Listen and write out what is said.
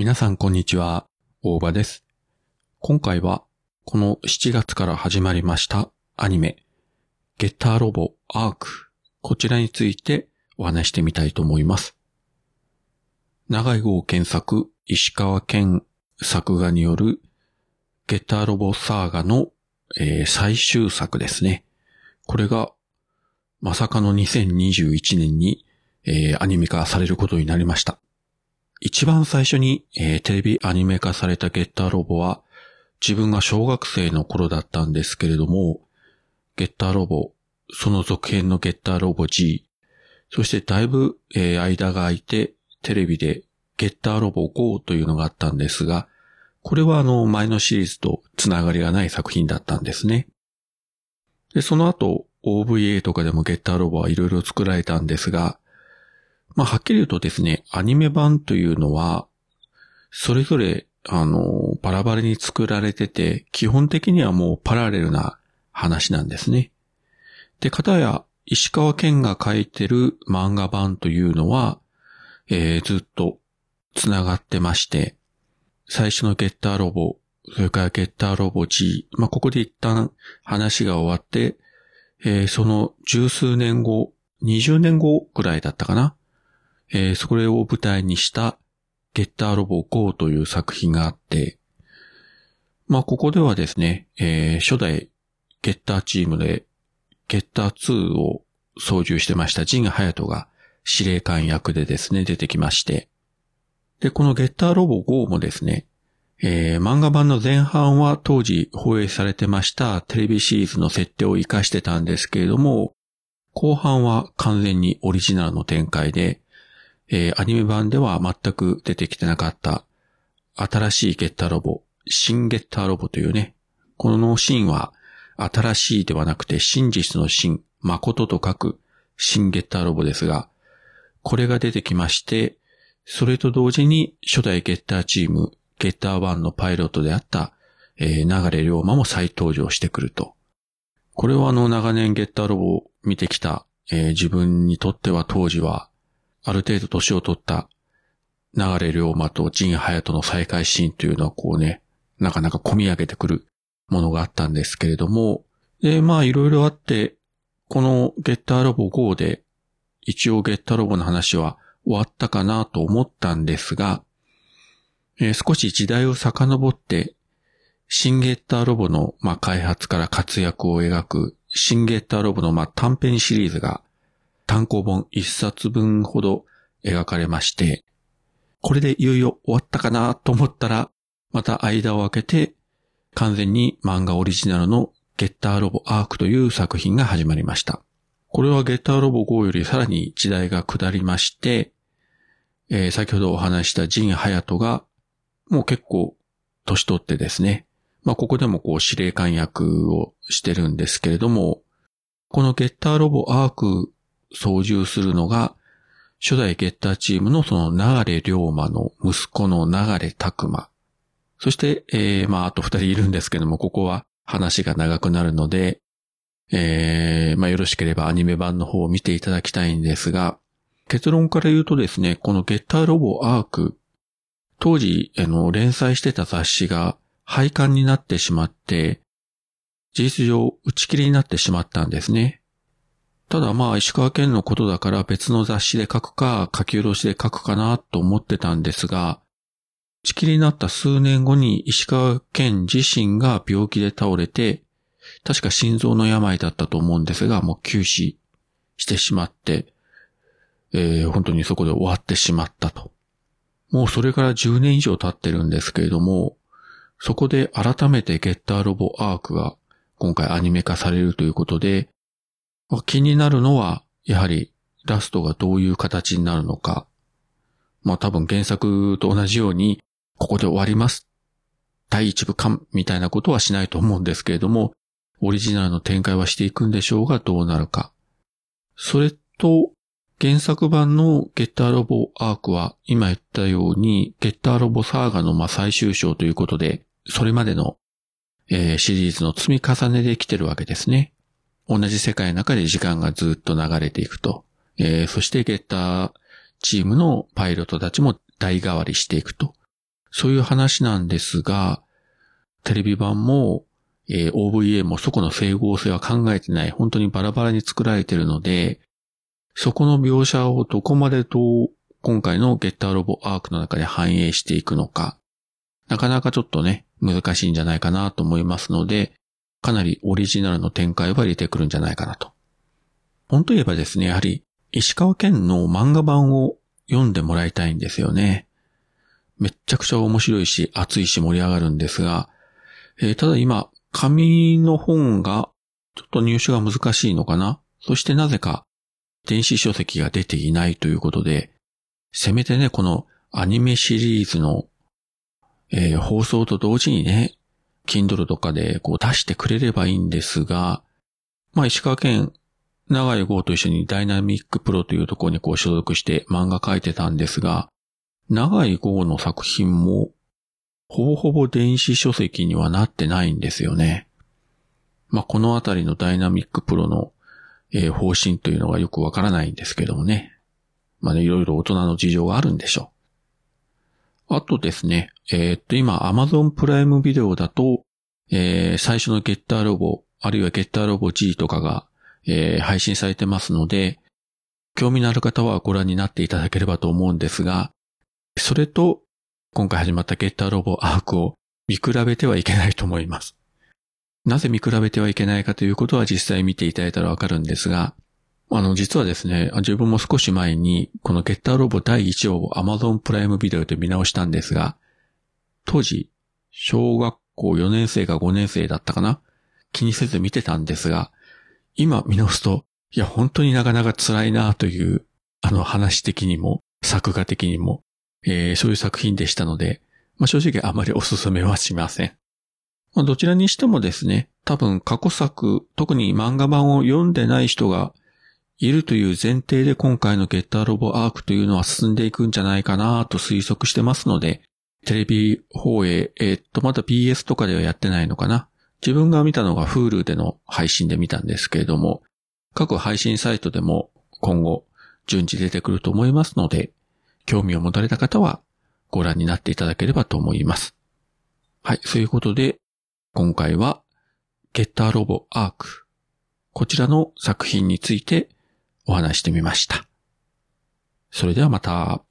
皆さんこんにちは、大場です。今回は、この7月から始まりましたアニメ、ゲッターロボアーク、こちらについてお話してみたいと思います。長井号検索、石川県作画によるゲッターロボサーガの、えー最終作ですね。これが、まさかの2021年に、えーアニメ化されることになりました。一番最初に、えーテレビアニメ化されたゲッターロボは、自分が小学生の頃だったんですけれども、ゲッターロボ、その続編のゲッターロボ G、そしてだいぶ、えー間が空いて、テレビでゲッターロボ GO というのがあったんですが、これはあの前のシリーズとつながりがない作品だったんですね。で、その後 OVA とかでもゲッターロボはいろいろ作られたんですが、まあはっきり言うとですね、アニメ版というのは、それぞれあの、バラバラに作られてて、基本的にはもうパラレルな話なんですね。で、片や石川県が書いてる漫画版というのは、えーずっと繋がってまして、最初のゲッターロボ、それからゲッターロボ G、まあ、ここで一旦話が終わって、えーその十数年後、20年後くらいだったかな。えーそれを舞台にしたゲッターロボ GO という作品があって、まあ、ここではですね、えー初代ゲッターチームでゲッター2を操縦してましたジンハヤトが司令官役でですね、出てきまして。で、このゲッターロボ GO もですね、えー漫画版の前半は当時放映されてましたテレビシリーズの設定を活かしてたんですけれども、後半は完全にオリジナルの展開で、えーアニメ版では全く出てきてなかった新しいゲッターロボ、新ゲッターロボというね、このシーンは新しいではなくて真実の真、誠と書く新ゲッターロボですが、これが出てきまして、それと同時に初代ゲッターチーム、ゲッター1のパイロットであった、えー、流龍馬も再登場してくると。これはあの長年ゲッターロボを見てきた、えー自分にとっては当時は、ある程度年を取った流れ龍馬と陣隼人の再会シーンというのはこうね、なかなか込み上げてくるものがあったんですけれども、で、まあいろいろあって、このゲッターロボ GO で一応ゲッターロボの話は終わったかなと思ったんですが、えー少し時代を遡って、新ゲッターロボの、まあ、開発から活躍を描く、新ゲッターロボの、まあ、短編シリーズが、単行本一冊分ほど描かれまして、これでいよいよ終わったかなと思ったら、また間を空けて、完全に漫画オリジナルのゲッターロボアークという作品が始まりました。これはゲッターロボ GO よりさらに時代が下りまして、えー先ほどお話したジン・ハヤトが、もう結構年取ってですね、まあここでもこう司令官役をしてるんですけれども、このゲッターロボアーク操縦するのが、初代ゲッターチームのその流れ龍馬の息子の流れ拓馬。そして、えー、まああと二人いるんですけども、ここは話が長くなるので、えー、まあよろしければアニメ版の方を見ていただきたいんですが、結論から言うとですね、このゲッターロボアーク、当時、あの、連載してた雑誌が廃刊になってしまって、事実上打ち切りになってしまったんですね。ただまあ石川県のことだから別の雑誌で書くか書き下ろしで書くかなと思ってたんですが、打ち切りになった数年後に石川県自身が病気で倒れて、確か心臓の病だったと思うんですが、もう休止してしまって、えー本当にそこで終わってしまったと。もうそれから10年以上経ってるんですけれども、そこで改めてゲッターロボアークが今回アニメ化されるということで、気になるのは、やはりラストがどういう形になるのか。まあ多分原作と同じように、ここで終わります。第一部完みたいなことはしないと思うんですけれども、オリジナルの展開はしていくんでしょうがどうなるか。それと、原作版のゲッターロボアークは今言ったようにゲッターロボサーガのま最終章ということで、それまでの、えーシリーズの積み重ねで来てるわけですね。同じ世界の中で時間がずっと流れていくと。えーそしてゲッターチームのパイロットたちも代替わりしていくとそういう話なんですが、テレビ版も、えー、OVA もそこの整合性は考えてない、本当にバラバラに作られてるので、そこの描写をどこまでどう今回のゲッターロボアークの中で反映していくのか、なかなかちょっとね、難しいんじゃないかなと思いますので、かなりオリジナルの展開は入れてくるんじゃないかなと。本当言えばですね、やはり石川県の漫画版を読んでもらいたいんですよね。めっちゃくちゃ面白いし、熱いし盛り上がるんですが、えー、ただ今、紙の本がちょっと入手が難しいのかなそしてなぜか電子書籍が出ていないということで、せめてね、このアニメシリーズの、えー、放送と同時にね、Kindle とかでこう出してくれればいいんですが、まあ石川県長井豪と一緒にダイナミックプロというところにこう所属して漫画描いてたんですが、長井豪の作品も、ほぼほぼ電子書籍にはなってないんですよね。まあ、このあたりのダイナミックプロの、えー、方針というのがよくわからないんですけどもね。まあね、いろいろ大人の事情があるんでしょう。あとですね、えー、っと、今、Amazon プライムビデオだと、えー、最初のゲッターロボ、あるいはゲッターロボ G とかがえー、配信されてますので、興味のある方はご覧になっていただければと思うんですが、それと今回始まったゲッターロボアークを見比べてはいけないと思います。なぜ見比べてはいけないかということは実際見ていただいたらわかるんですが、あの、実はですね、自分も少し前に、このゲッターロボ第1話を Amazon プライムビデオで見直したんですが、当時、小学校4年生か5年生だったかな気にせず見てたんですが、今見直すと、いや、本当になかなか辛いなという、あの話的にも、作画的にも、えー、そういう作品でしたので、まあ、正直あまりお勧めはしません。まあ、どちらにしてもですね、多分過去作、特に漫画版を読んでない人がいるという前提で今回のゲッターロボアークというのは進んでいくんじゃないかなと推測してますので、テレビ放映、えー、っと、まだ BS とかではやってないのかな？自分が見たのが Hulu での配信で見たんですけれども、各配信サイトでも今後順次出てくると思いますので、興味を持たれた方はご覧になっていただければと思います。はい、そういうことで、今回は、ゲッターロボアーク。こちらの作品についてお話してみました。それではまた。